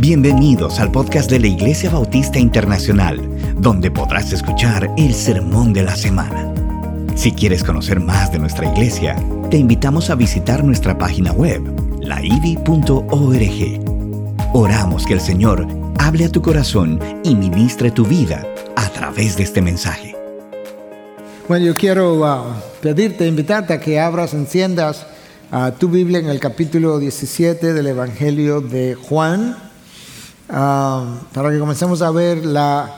Bienvenidos al podcast de la Iglesia Bautista Internacional, donde podrás escuchar el sermón de la semana. Si quieres conocer más de nuestra iglesia, te invitamos a visitar nuestra página web, laivi.org. Oramos que el Señor hable a tu corazón y ministre tu vida a través de este mensaje. Bueno, yo quiero uh, pedirte, invitarte a que abras, enciendas uh, tu Biblia en el capítulo 17 del Evangelio de Juan. Ah, para que comencemos a ver la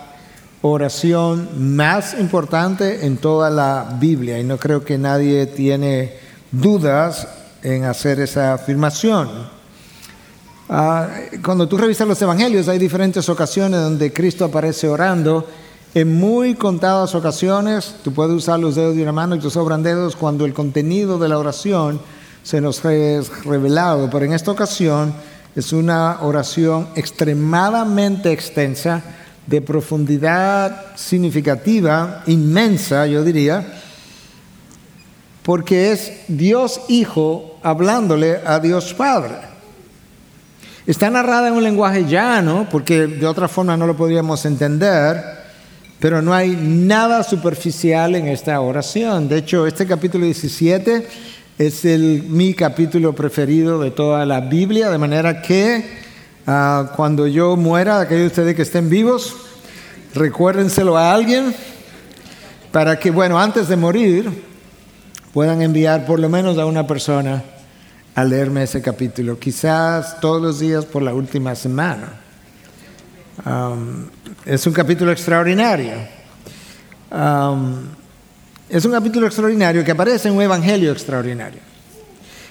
oración más importante en toda la Biblia. Y no creo que nadie tiene dudas en hacer esa afirmación. Ah, cuando tú revisas los evangelios hay diferentes ocasiones donde Cristo aparece orando. En muy contadas ocasiones, tú puedes usar los dedos de una mano y te sobran dedos cuando el contenido de la oración se nos es revelado. Pero en esta ocasión, es una oración extremadamente extensa, de profundidad significativa, inmensa, yo diría, porque es Dios Hijo hablándole a Dios Padre. Está narrada en un lenguaje llano, porque de otra forma no lo podríamos entender, pero no hay nada superficial en esta oración. De hecho, este capítulo 17 es el, mi capítulo preferido de toda la Biblia, de manera que ah, cuando yo muera, aquellos de ustedes que estén vivos, recuérdenselo a alguien para que, bueno, antes de morir, puedan enviar por lo menos a una persona a leerme ese capítulo, quizás todos los días por la última semana. es un capítulo extraordinario. Es un capítulo extraordinario que aparece en un evangelio extraordinario.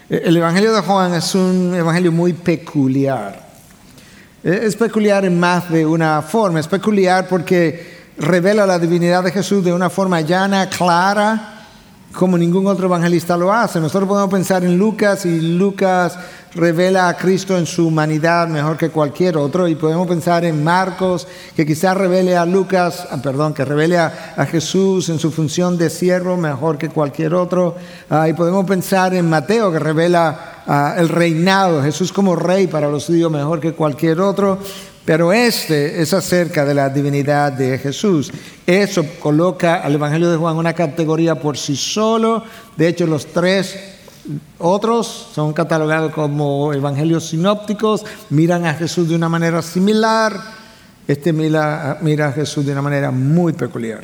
El evangelio de Juan es un evangelio muy peculiar. Es peculiar en más de una forma. Es peculiar porque revela la divinidad de Jesús de una forma llana, clara, como ningún otro evangelista lo hace. Nosotros podemos pensar en Lucas y Lucas revela a Cristo en su humanidad mejor que cualquier otro. Y podemos pensar en Marcos que quizás revele a Lucas, ah, perdón, que revele a, Jesús en su función de siervo mejor que cualquier otro. Ah, y podemos pensar en Mateo que revela ah, el reinado Jesús como rey para los judíos mejor que cualquier otro pero este es acerca de la divinidad de Jesús. Eso coloca al Evangelio de Juan una categoría por sí solo. De hecho, los tres otros son catalogados como evangelios sinópticos, miran a Jesús de una manera similar. Este mira, mira a Jesús de una manera muy peculiar.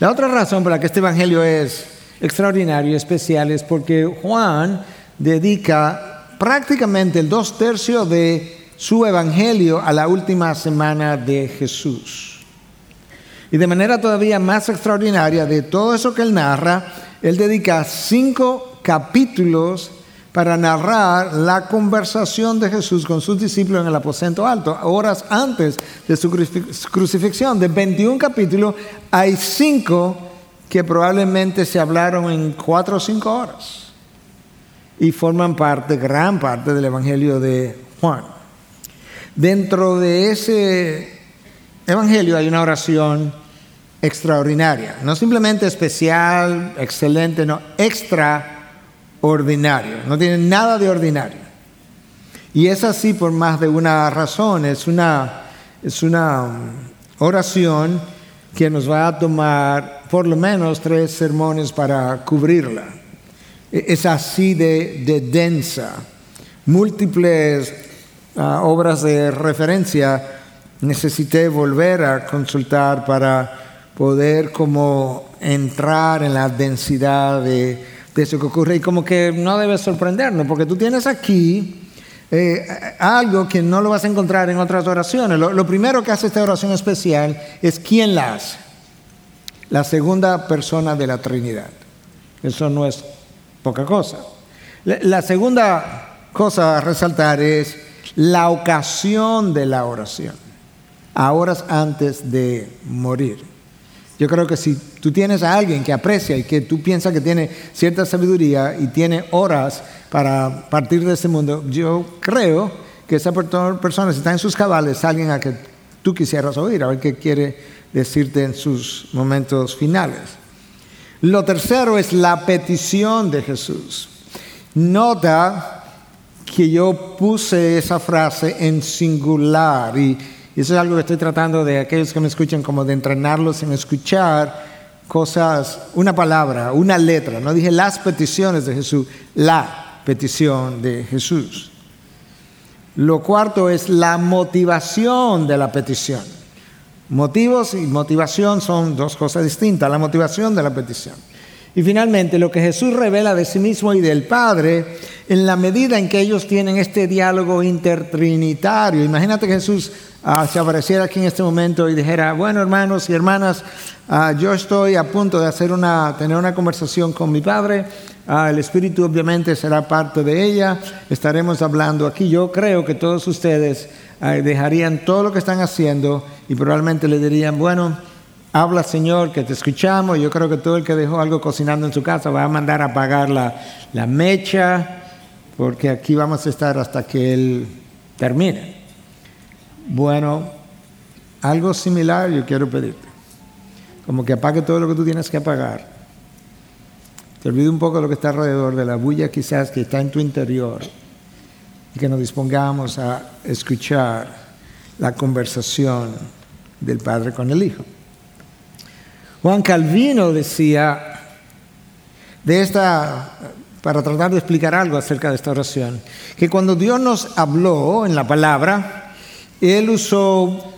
La otra razón por la que este evangelio es extraordinario y especial es porque Juan dedica prácticamente el dos tercios de su evangelio a la última semana de Jesús. Y de manera todavía más extraordinaria de todo eso que él narra, él dedica cinco capítulos para narrar la conversación de Jesús con sus discípulos en el aposento alto, horas antes de su crucifixión. De 21 capítulos, hay cinco que probablemente se hablaron en cuatro o cinco horas y forman parte, gran parte del Evangelio de Juan. Dentro de ese evangelio hay una oración extraordinaria, no simplemente especial, excelente, no, extraordinario, no tiene nada de ordinario. Y es así por más de una razón, es una, es una um, oración que nos va a tomar por lo menos tres sermones para cubrirla. E, es así de, de densa, múltiples obras de referencia necesité volver a consultar para poder como entrar en la densidad de, eso que ocurre y como que no debe sorprendernos, porque tú tienes aquí eh, algo que no lo vas a encontrar en otras oraciones. Lo, primero que hace esta oración especial es quién la hace. La segunda persona de la Trinidad. Eso no es poca cosa. La segunda cosa a resaltar es la ocasión de la oración, a horas antes de morir. Yo creo que si tú tienes a alguien que aprecia y que tú piensas que tiene cierta sabiduría y tiene horas para partir de este mundo, yo creo que esa persona, si está en sus cabales, alguien a que tú quisieras oír, a ver qué quiere decirte en sus momentos finales. Lo tercero es la petición de Jesús. Nota que yo puse esa frase en singular y, eso es algo que estoy tratando de aquellos que me escuchan como de entrenarlos en escuchar cosas, una palabra, una letra. No dije las peticiones de Jesús, la petición de Jesús. Lo cuarto es la motivación de la petición. Motivos y motivación son dos cosas distintas. La motivación de la petición. Y finalmente, lo que Jesús revela de sí mismo y del Padre en la medida en que ellos tienen este diálogo intertrinitario. Imagínate que Jesús ah, se apareciera aquí en este momento y dijera, bueno hermanos y hermanas, ah, yo estoy a punto de hacer una, tener una conversación con mi Padre, ah, el Espíritu obviamente será parte de ella, estaremos hablando aquí. Yo creo que todos ustedes dejarían todo lo que están haciendo y probablemente le dirían, bueno, Habla Señor, que te escuchamos. Yo creo que todo el que dejó algo cocinando en su casa va a mandar a apagar la, mecha, porque aquí vamos a estar hasta que Él termine. Bueno, algo similar yo quiero pedirte. Como que apague todo lo que tú tienes que apagar. Te olvide un poco lo que está alrededor de la bulla quizás que está en tu interior y que nos dispongamos a escuchar la conversación del Padre con el Hijo. Juan Calvino decía de esta, para tratar de explicar algo acerca de esta oración, que cuando Dios nos habló en la palabra, Él usó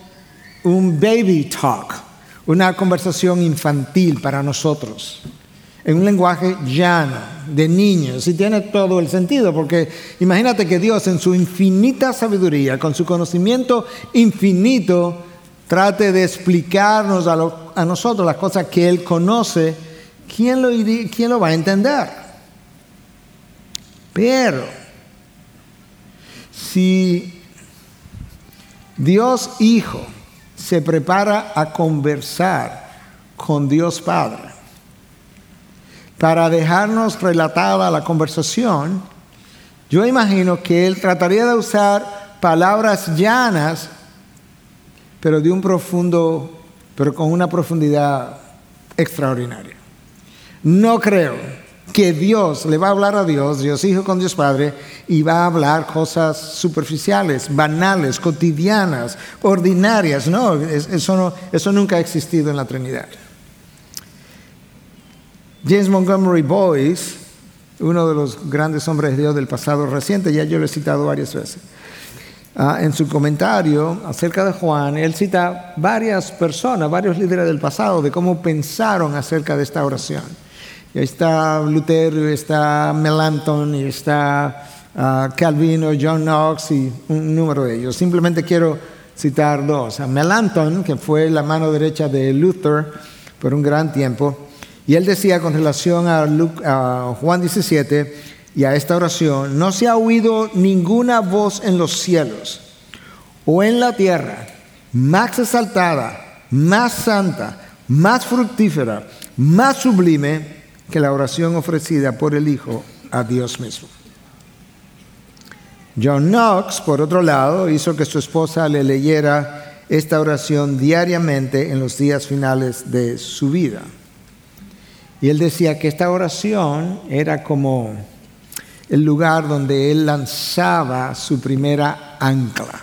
un baby talk, una conversación infantil para nosotros, en un lenguaje llano, de niños, y tiene todo el sentido, porque imagínate que Dios en su infinita sabiduría, con su conocimiento infinito, trate de explicarnos a, nosotros las cosas que Él conoce, ¿quién lo, ¿quién lo va a entender? Pero si Dios Hijo se prepara a conversar con Dios Padre, para dejarnos relatada la conversación, yo imagino que Él trataría de usar palabras llanas pero de un profundo, pero con una profundidad extraordinaria. No creo que Dios le va a hablar a Dios, Dios Hijo con Dios Padre, y va a hablar cosas superficiales, banales, cotidianas, ordinarias. No, eso, no, eso nunca ha existido en la Trinidad. James Montgomery Boyce, uno de los grandes hombres de Dios del pasado reciente, ya yo lo he citado varias veces, Ah, en su comentario acerca de Juan, él cita varias personas, varios líderes del pasado, de cómo pensaron acerca de esta oración. Y ahí está Lutero, está Melanchthon, y está uh, Calvino, John Knox y un número de ellos. Simplemente quiero citar dos. A Melanchthon, que fue la mano derecha de Luther por un gran tiempo, y él decía con relación a, a Juan 17, y a esta oración, no se ha oído ninguna voz en los cielos o en la tierra más exaltada, más santa, más fructífera, más sublime que la oración ofrecida por el Hijo a Dios mismo. John Knox, por otro lado, hizo que su esposa le leyera esta oración diariamente en los días finales de su vida. Y él decía que esta oración era como el lugar donde él lanzaba su primera ancla.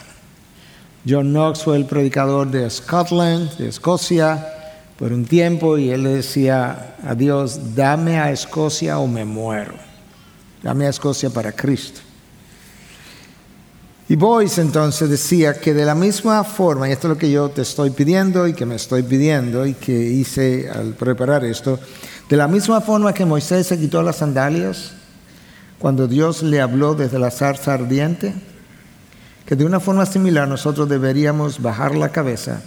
John Knox fue el predicador de Scotland, de Escocia, por un tiempo y él le decía a Dios, dame a Escocia o me muero. Dame a Escocia para Cristo. Y Boyce entonces decía que de la misma forma, y esto es lo que yo te estoy pidiendo y que me estoy pidiendo y que hice al preparar esto, de la misma forma que Moisés se quitó las sandalias, cuando Dios le habló desde la zarza ardiente, que de una forma similar nosotros deberíamos bajar la cabeza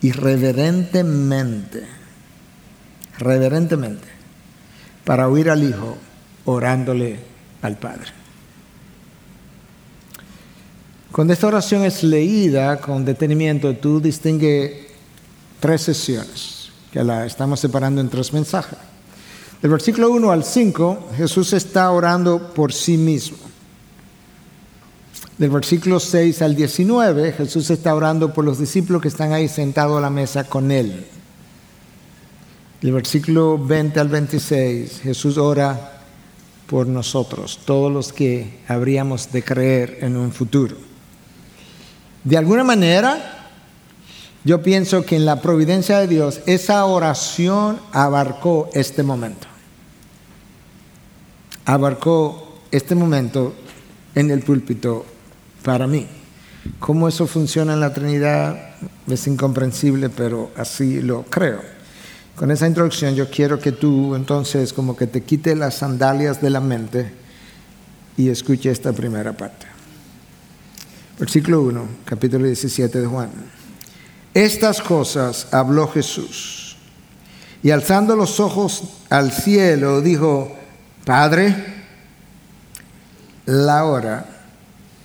y reverentemente, reverentemente, para oír al Hijo orándole al Padre. Cuando esta oración es leída con detenimiento, tú distingue tres sesiones, que la estamos separando en tres mensajes. Del versículo 1 al 5, Jesús está orando por sí mismo. Del versículo 6 al 19, Jesús está orando por los discípulos que están ahí sentados a la mesa con él. Del versículo 20 al 26, Jesús ora por nosotros, todos los que habríamos de creer en un futuro. De alguna manera, yo pienso que en la providencia de Dios esa oración abarcó este momento. Abarcó este momento en el púlpito para mí. Cómo eso funciona en la Trinidad es incomprensible, pero así lo creo. Con esa introducción yo quiero que tú entonces como que te quite las sandalias de la mente y escuche esta primera parte. Versículo 1, capítulo 17 de Juan. Estas cosas habló Jesús y alzando los ojos al cielo dijo, Padre, la hora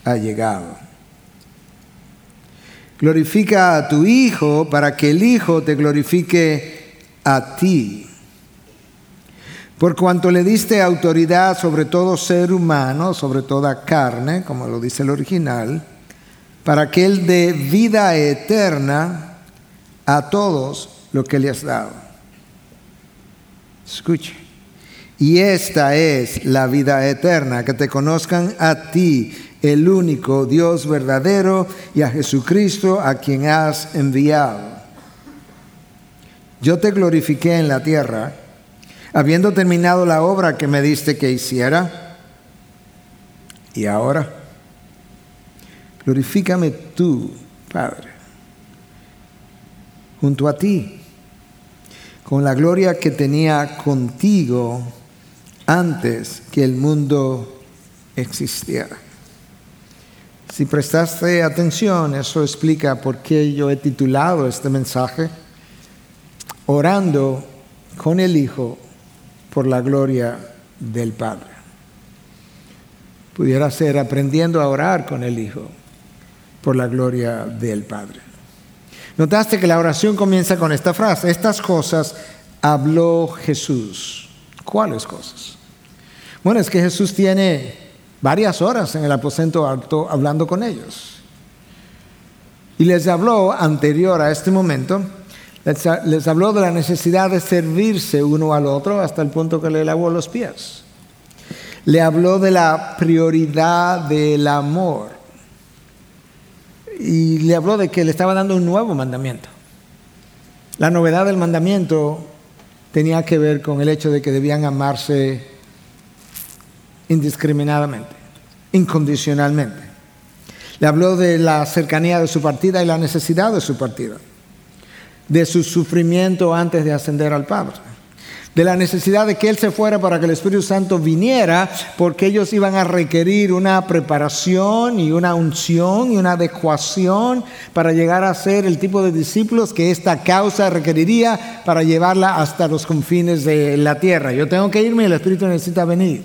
ha llegado. Glorifica a tu Hijo para que el Hijo te glorifique a ti. Por cuanto le diste autoridad sobre todo ser humano, sobre toda carne, como lo dice el original, para que Él dé vida eterna a todos lo que le has dado. Escuche. Y esta es la vida eterna, que te conozcan a ti, el único Dios verdadero, y a Jesucristo a quien has enviado. Yo te glorifiqué en la tierra, habiendo terminado la obra que me diste que hiciera. Y ahora, glorifícame tú, Padre, junto a ti, con la gloria que tenía contigo antes que el mundo existiera. Si prestaste atención, eso explica por qué yo he titulado este mensaje Orando con el Hijo por la gloria del Padre. Pudiera ser aprendiendo a orar con el Hijo por la gloria del Padre. Notaste que la oración comienza con esta frase, estas cosas habló Jesús. ¿Cuáles cosas? Bueno, es que Jesús tiene varias horas en el aposento alto hablando con ellos. Y les habló anterior a este momento, les, habló de la necesidad de servirse uno al otro hasta el punto que le lavó los pies. Le habló de la prioridad del amor. Y le habló de que le estaba dando un nuevo mandamiento. La novedad del mandamiento tenía que ver con el hecho de que debían amarse indiscriminadamente, incondicionalmente. Le habló de la cercanía de su partida y la necesidad de su partida, de su sufrimiento antes de ascender al Padre, de la necesidad de que Él se fuera para que el Espíritu Santo viniera, porque ellos iban a requerir una preparación y una unción y una adecuación para llegar a ser el tipo de discípulos que esta causa requeriría para llevarla hasta los confines de la tierra. Yo tengo que irme y el Espíritu necesita venir.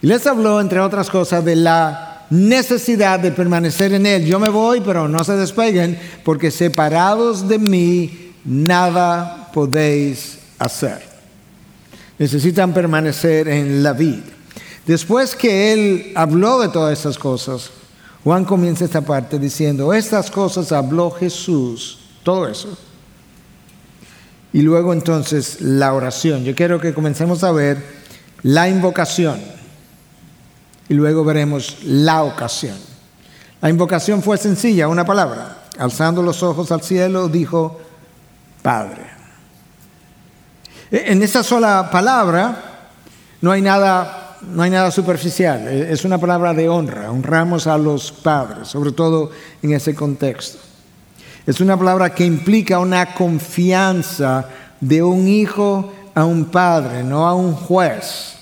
Y les habló, entre otras cosas, de la necesidad de permanecer en Él. Yo me voy, pero no se despeguen, porque separados de mí, nada podéis hacer. Necesitan permanecer en la vida. Después que Él habló de todas estas cosas, Juan comienza esta parte diciendo, estas cosas habló Jesús, todo eso. Y luego entonces la oración. Yo quiero que comencemos a ver la invocación y luego veremos la ocasión. La invocación fue sencilla, una palabra. Alzando los ojos al cielo, dijo, Padre. E, en esa sola palabra no hay nada, no hay nada superficial, e, es una palabra de honra, honramos a los padres, sobre todo en ese contexto. Es una palabra que implica una confianza de un hijo a un padre, no a un juez.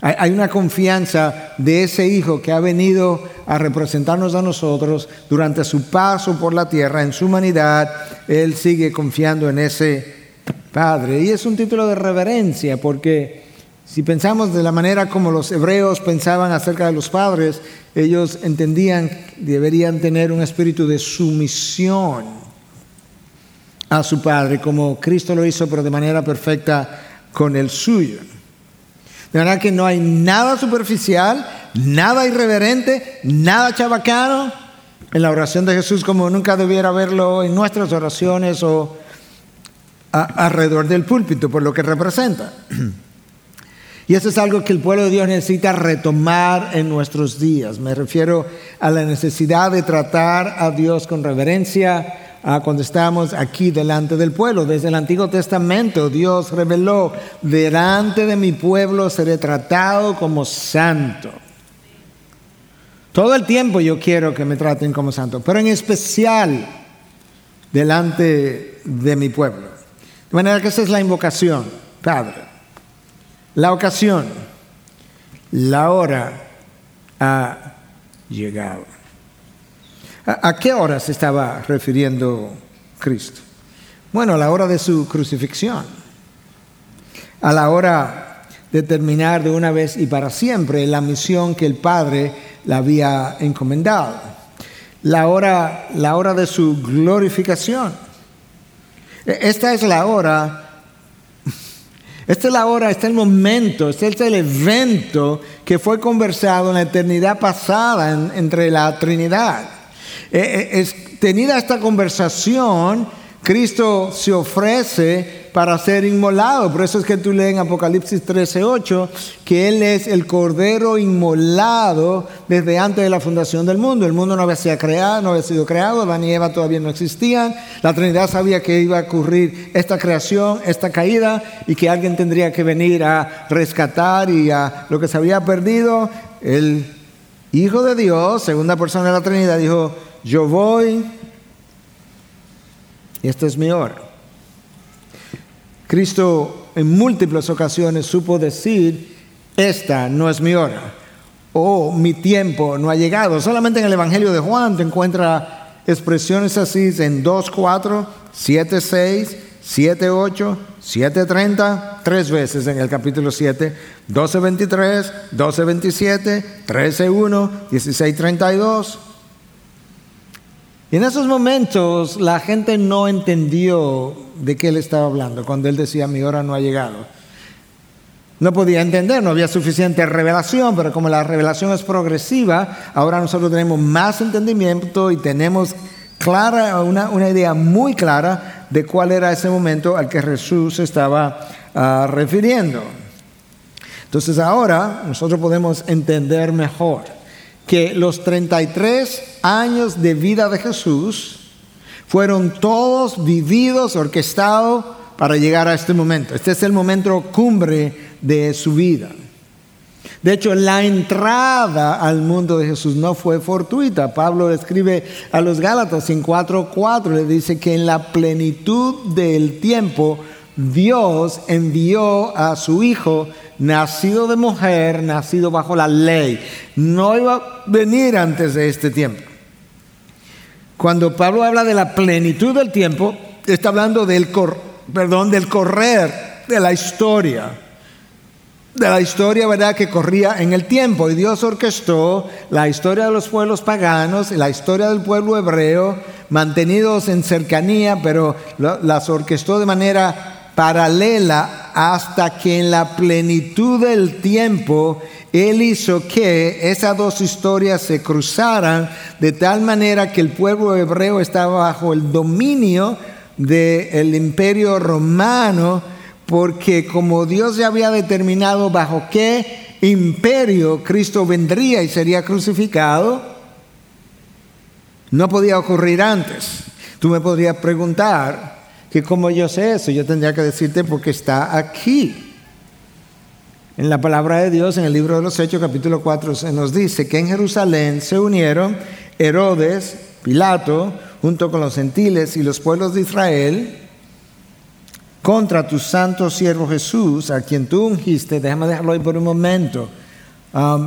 Hay una confianza de ese Hijo que ha venido a representarnos a nosotros durante su paso por la tierra, en su humanidad. Él sigue confiando en ese Padre. Y es un título de reverencia porque si pensamos de la manera como los hebreos pensaban acerca de los padres, ellos entendían que deberían tener un espíritu de sumisión a su Padre, como Cristo lo hizo, pero de manera perfecta con el suyo. De verdad que no hay nada superficial, nada irreverente, nada chabacano en la oración de Jesús como nunca debiera haberlo en nuestras oraciones o alrededor del púlpito, por lo que representa. Y eso es algo que el pueblo de Dios necesita retomar en nuestros días. Me refiero a la necesidad de tratar a Dios con reverencia cuando estamos aquí delante del pueblo. Desde el Antiguo Testamento Dios reveló, delante de mi pueblo seré tratado como santo. Todo el tiempo yo quiero que me traten como santo, pero en especial delante de mi pueblo. De manera que esa es la invocación, Padre. La ocasión, la hora ha llegado. ¿A, qué hora se estaba refiriendo Cristo? Bueno, a la hora de su crucifixión, a la hora de terminar de una vez y para siempre la misión que el Padre le había encomendado, la hora, la hora de su glorificación. Esta es la hora esta es la hora, este es el momento, este es el evento que fue conversado en la eternidad pasada entre la Trinidad. Eh, eh, es, tenida esta conversación, Cristo se ofrece para ser inmolado. Por eso es que tú lees en Apocalipsis 13:8 que Él es el Cordero inmolado desde antes de la fundación del mundo. El mundo no había sido creado, no había sido creado, Adán y Eva todavía no existían. La Trinidad sabía que iba a ocurrir esta creación, esta caída, y que alguien tendría que venir a rescatar y a lo que se había perdido. El Hijo de Dios, segunda persona de la Trinidad, dijo, yo voy, y esta es mi hora. Cristo en múltiples ocasiones supo decir, esta no es mi hora, o mi tiempo no ha llegado. Solamente en el Evangelio de Juan te encuentra expresiones así en 2.4, 7.6, 7.8, 7.30, tres veces en el capítulo 7, 12.23, 12.27, 13.1, 16.32. Y en esos momentos la gente no entendió de qué él estaba hablando cuando él decía mi hora no ha llegado. No podía entender, no había suficiente revelación, pero como la revelación es progresiva, ahora nosotros tenemos más entendimiento y tenemos clara, una, idea muy clara de cuál era ese momento al que Jesús estaba ah, refiriendo. Entonces ahora nosotros podemos entender mejor que los 33 años de vida de Jesús fueron todos vividos, orquestados para llegar a este momento. Este es el momento cumbre de su vida. De hecho, la entrada al mundo de Jesús no fue fortuita. Pablo escribe a los Gálatas en 4:4, le dice que en la plenitud del tiempo Dios envió a su Hijo nacido de mujer, nacido bajo la ley. No iba a venir antes de este tiempo. Cuando Pablo habla de la plenitud del tiempo, está hablando del, perdón, del correr de la historia. De la historia, ¿verdad?, que corría en el tiempo. Y Dios orquestó la historia de los pueblos paganos, la historia del pueblo hebreo, mantenidos en cercanía, pero las orquestó de manera paralela hasta que en la plenitud del tiempo Él hizo que esas dos historias se cruzaran de tal manera que el pueblo hebreo estaba bajo el dominio del imperio romano, porque como Dios ya había determinado bajo qué imperio Cristo vendría y sería crucificado, no podía ocurrir antes. Tú me podrías preguntar, que como yo sé eso, yo tendría que decirte porque está aquí. En la palabra de Dios, en el libro de los Hechos, capítulo 4, se nos dice que en Jerusalén se unieron Herodes, Pilato, junto con los gentiles y los pueblos de Israel, contra tu santo siervo Jesús, a quien tú ungiste. Déjame dejarlo ahí por un momento.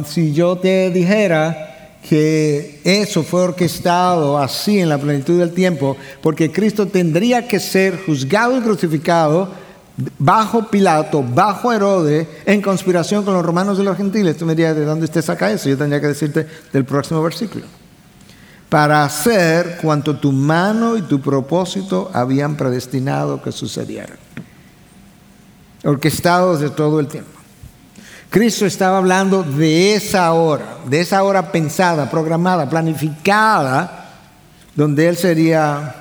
Si yo te dijera que eso fue orquestado así en la plenitud del tiempo, porque Cristo tendría que ser juzgado y crucificado bajo Pilato, bajo Herodes, en conspiración con los romanos y los gentiles. Tú me dirías, ¿de dónde usted saca eso? Yo tendría que decirte del próximo versículo. Para hacer cuanto tu mano y tu propósito habían predestinado que sucediera. Orquestados de todo el tiempo. Cristo estaba hablando de esa hora, de esa hora pensada, programada, planificada, donde Él sería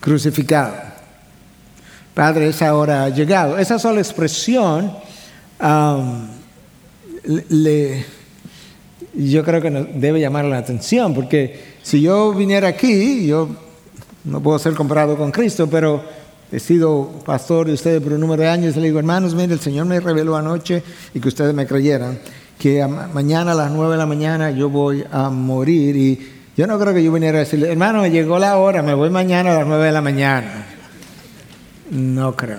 crucificado. Padre, esa hora ha llegado. Esa sola expresión yo creo que debe llamar la atención, porque si yo viniera aquí, yo no puedo ser comparado con Cristo, pero he sido pastor de ustedes por un número de años, le digo, hermanos, mire, el Señor me reveló anoche y que ustedes me creyeran, que mañana a las nueve de la mañana yo voy a morir y yo no creo que yo viniera a decirle, hermano, me llegó la hora, me voy mañana a las nueve de la mañana. No creo.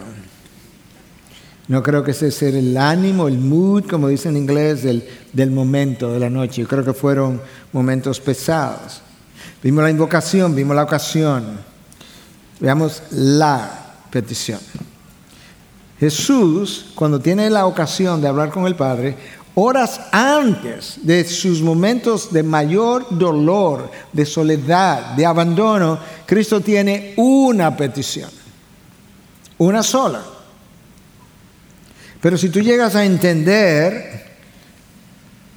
No creo que ese sea el ánimo, el mood, como dice en inglés, del, del momento, de la noche. Yo creo que fueron momentos pesados. Vimos la invocación, vimos la ocasión. Veamos la petición. Jesús, cuando tiene la ocasión de hablar con el Padre, horas antes de sus momentos de mayor dolor, de soledad, de abandono, Cristo tiene una petición, una sola. Pero si tú llegas a entender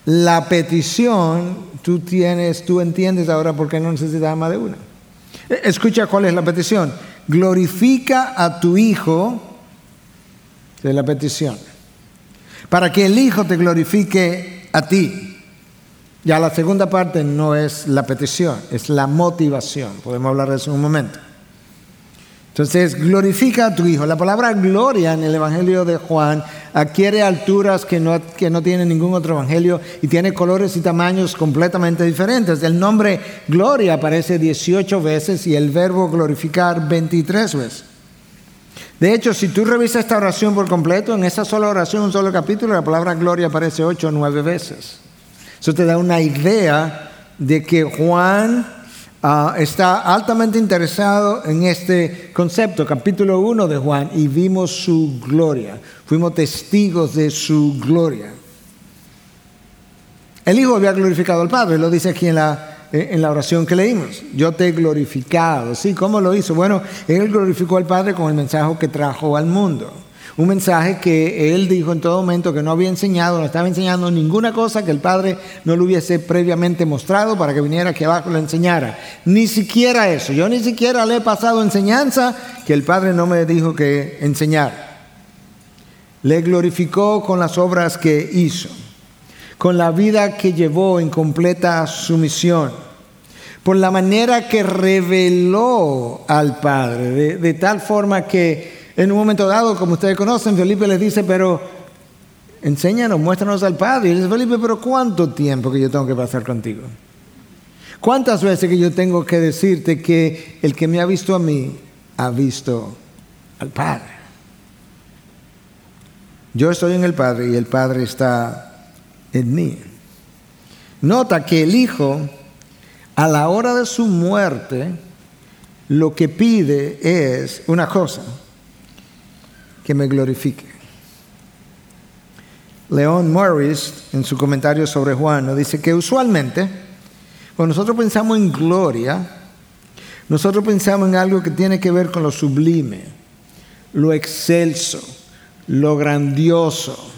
la petición, tú tienes, tú entiendes ahora por qué no necesitas más de una. E, escucha cuál es la petición. Glorifica a tu Hijo de la petición para que el Hijo te glorifique a ti. Ya la segunda parte no es la petición, es la motivación. Podemos hablar de eso en un momento. Entonces, glorifica a tu Hijo. La palabra gloria en el Evangelio de Juan adquiere alturas que no, que no tiene ningún otro Evangelio y tiene colores y tamaños completamente diferentes. El nombre gloria aparece 18 veces y el verbo glorificar 23 veces. De hecho, si tú revisas esta oración por completo, en esa sola oración, un solo capítulo, la palabra gloria aparece ocho o nueve veces. Eso te da una idea de que Juan ah, está altamente interesado en este concepto, capítulo 1 de Juan, y vimos su gloria. Fuimos testigos de su gloria. El Hijo había glorificado al Padre, lo dice aquí en la eh, en la oración que leímos. Yo te he glorificado. ¿Sí? ¿Cómo lo hizo? Bueno, Él glorificó al Padre con el mensaje que trajo al mundo. Un mensaje que Él dijo en todo momento que no había enseñado, no estaba enseñando ninguna cosa que el Padre no le hubiese previamente mostrado para que viniera aquí abajo y lo enseñara. Ni siquiera eso. Yo ni siquiera le he pasado enseñanza que el Padre no me dijo que enseñara. Le glorificó con las obras que hizo con la vida que llevó en completa sumisión por la manera que reveló al Padre, de, tal forma que en un momento dado, como ustedes conocen, Felipe les dice, pero enséñanos, muéstranos al Padre. Y dice, Felipe, pero ¿cuánto tiempo que yo tengo que pasar contigo? ¿Cuántas veces que yo tengo que decirte que el que me ha visto a mí ha visto al Padre? Yo estoy en el Padre y el Padre está en mí. Nota que el Hijo a la hora de su muerte, lo que pide es una cosa, que me glorifique. León Morris, en su comentario sobre Juan, nos dice que usualmente, cuando nosotros pensamos en gloria, nosotros pensamos en algo que tiene que ver con lo sublime, lo excelso, lo grandioso,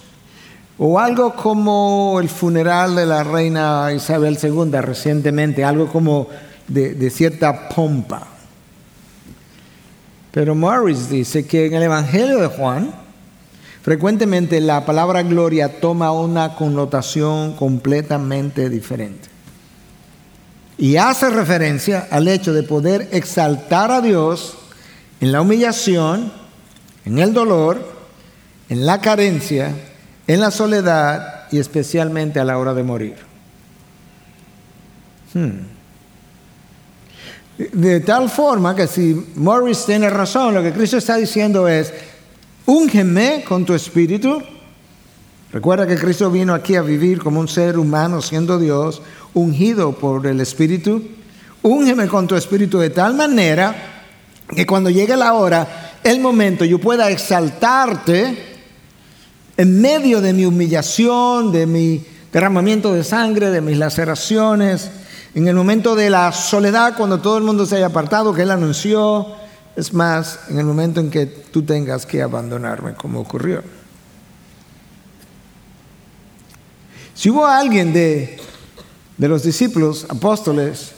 o algo como el funeral de la reina Isabel II recientemente, algo como de, cierta pompa. Pero Morris dice que en el Evangelio de Juan, frecuentemente la palabra gloria toma una connotación completamente diferente. Y hace referencia al hecho de poder exaltar a Dios en la humillación, en el dolor, en la carencia en la soledad y especialmente a la hora de morir. Hmm. De tal forma que si Morris tiene razón, lo que Cristo está diciendo es, úngeme con tu espíritu. Recuerda que Cristo vino aquí a vivir como un ser humano, siendo Dios, ungido por el Espíritu. Úngeme con tu espíritu de tal manera que cuando llegue la hora, el momento, yo pueda exaltarte en medio de mi humillación, de mi derramamiento de sangre, de mis laceraciones, en el momento de la soledad, cuando todo el mundo se haya apartado, que Él anunció, es más, en el momento en que tú tengas que abandonarme, como ocurrió. Si hubo alguien de, de los discípulos, apóstoles,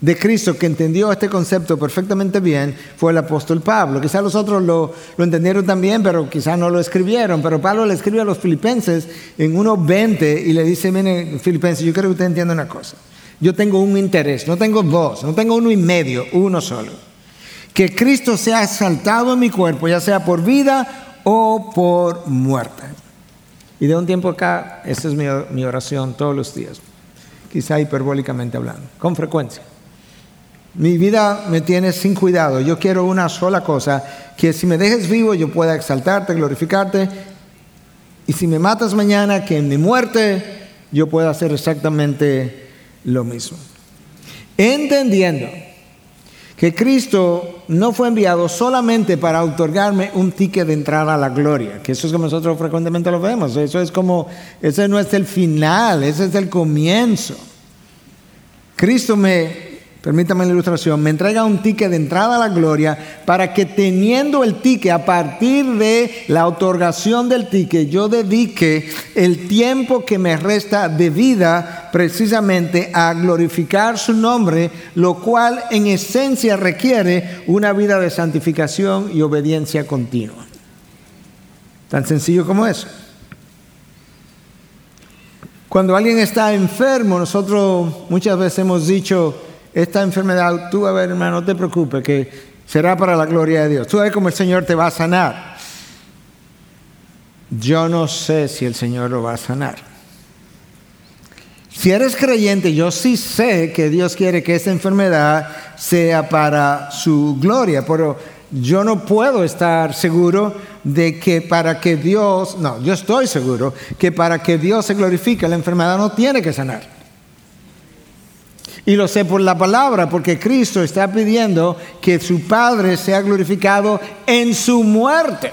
de Cristo que entendió este concepto perfectamente bien fue el apóstol Pablo. Quizás los otros lo, lo entendieron también, pero quizás no lo escribieron. Pero Pablo le escribe a los filipenses en 1.20 y le dice, miren, filipenses, yo quiero que usted entienda una cosa. Yo tengo un interés, no tengo dos, no tengo uno y medio, uno solo. Que Cristo sea exaltado en mi cuerpo, ya sea por vida o por muerte. Y de un tiempo acá, esta es mi, mi oración todos los días, quizá hiperbólicamente hablando, con frecuencia. Mi vida me tiene sin cuidado. Yo quiero una sola cosa, que si me dejes vivo yo pueda exaltarte, glorificarte. Y si me matas mañana, que en mi muerte yo pueda hacer exactamente lo mismo. Entendiendo que Cristo no fue enviado solamente para otorgarme un ticket de entrada a la gloria, que eso es como nosotros frecuentemente lo vemos, eso es como, ese no es el final, ese es el comienzo. Cristo me permítame la ilustración, me entrega un ticket de entrada a la gloria para que teniendo el ticket, a partir de la otorgación del ticket, yo dedique el tiempo que me resta de vida precisamente a glorificar su nombre, lo cual en esencia requiere una vida de santificación y obediencia continua. Tan sencillo como eso. Cuando alguien está enfermo, nosotros muchas veces hemos dicho, esta enfermedad, tú a ver hermano, no te preocupes, que será para la gloria de Dios. Tú a ver cómo el Señor te va a sanar. Yo no sé si el Señor lo va a sanar. Si eres creyente, yo sí sé que Dios quiere que esta enfermedad sea para su gloria, pero yo no puedo estar seguro de que para que Dios, no, yo estoy seguro que para que Dios se glorifique, la enfermedad no tiene que sanar. Y lo sé por la palabra, porque Cristo está pidiendo que su Padre sea glorificado en su muerte.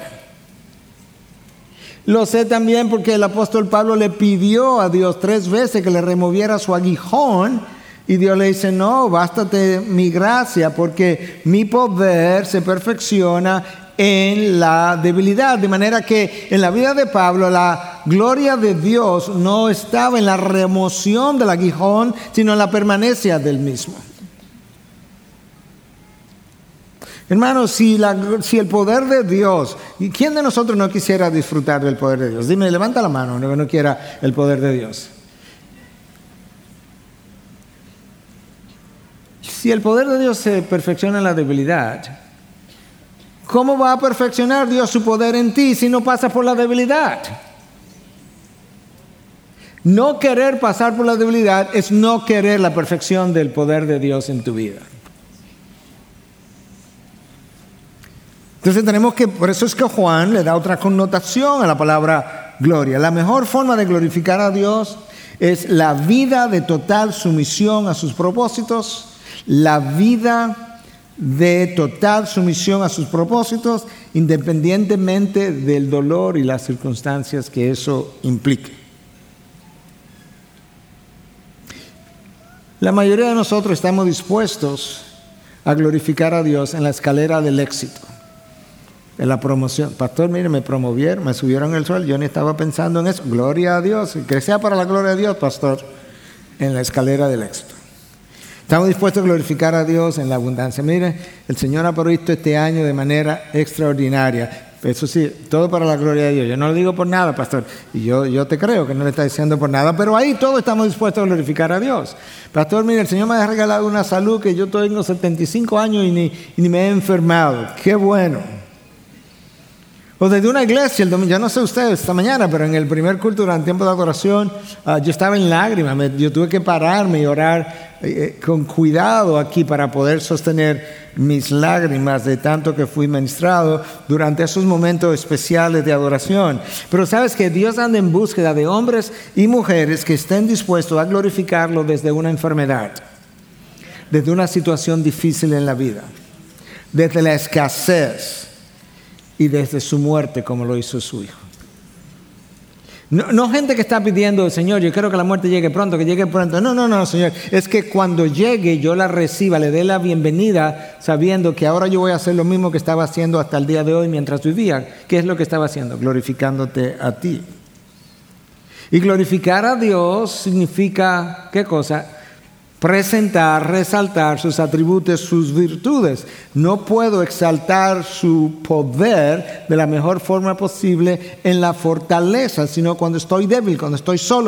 Lo sé también porque el apóstol Pablo le pidió a Dios tres veces que le removiera su aguijón y Dios le dice, no, bástate mi gracia porque mi poder se perfecciona en la debilidad. De manera que en la vida de Pablo la gloria de Dios no estaba en la remoción del aguijón, sino en la permanencia del mismo. Hermanos, si, si, el poder de Dios, ¿y quién de nosotros no quisiera disfrutar del poder de Dios? Dime, levanta la mano, no no quiera el poder de Dios. Si el poder de Dios se perfecciona en la debilidad, ¿Cómo va a perfeccionar Dios su poder en ti si no pasa por la debilidad? No querer pasar por la debilidad es no querer la perfección del poder de Dios en tu vida. Entonces tenemos que, por eso es que Juan le da otra connotación a la palabra gloria. La mejor forma de glorificar a Dios es la vida de total sumisión a sus propósitos, la vida de total sumisión a sus propósitos, independientemente del dolor y las circunstancias que eso implique. La mayoría de nosotros estamos dispuestos a glorificar a Dios en la escalera del éxito, en la promoción. Pastor, mire, me promovieron, me subieron el sol, yo ni estaba pensando en eso. Gloria a Dios, que sea para la gloria de Dios, pastor, en la escalera del éxito. Estamos dispuestos a glorificar a Dios en la abundancia. Mire, el Señor ha provisto este año de manera extraordinaria. Eso sí, todo para la gloria de Dios. Yo no lo digo por nada, pastor. Y yo, yo te creo que no le está diciendo por nada, pero ahí todos estamos dispuestos a glorificar a Dios. Pastor, mire, el Señor me ha regalado una salud que yo tengo 75 años y ni, y ni me he enfermado. Qué bueno. O desde una iglesia, el domingo, yo no sé ustedes esta mañana, pero en el primer culto durante tiempo de adoración, ah, yo estaba en lágrimas, yo tuve que pararme y orar eh, eh, con cuidado aquí para poder sostener mis lágrimas de tanto que fui ministrado durante esos momentos especiales de adoración. Pero sabes que Dios anda en búsqueda de hombres y mujeres que estén dispuestos a glorificarlo desde una enfermedad, desde una situación difícil en la vida, desde la escasez y desde su muerte como lo hizo su Hijo. No, gente que está pidiendo, Señor, yo quiero que la muerte llegue pronto, que llegue pronto. No, no, no, Señor. Es que cuando llegue yo la reciba, le dé la bienvenida, sabiendo que ahora yo voy a hacer lo mismo que estaba haciendo hasta el día de hoy mientras vivía. ¿Qué es lo que estaba haciendo? Glorificándote a ti. Y glorificar a Dios significa, ¿qué cosa? Presentar, resaltar sus atributos, sus virtudes. No puedo exaltar su poder de la mejor forma posible en la fortaleza, sino cuando estoy débil, cuando estoy solo.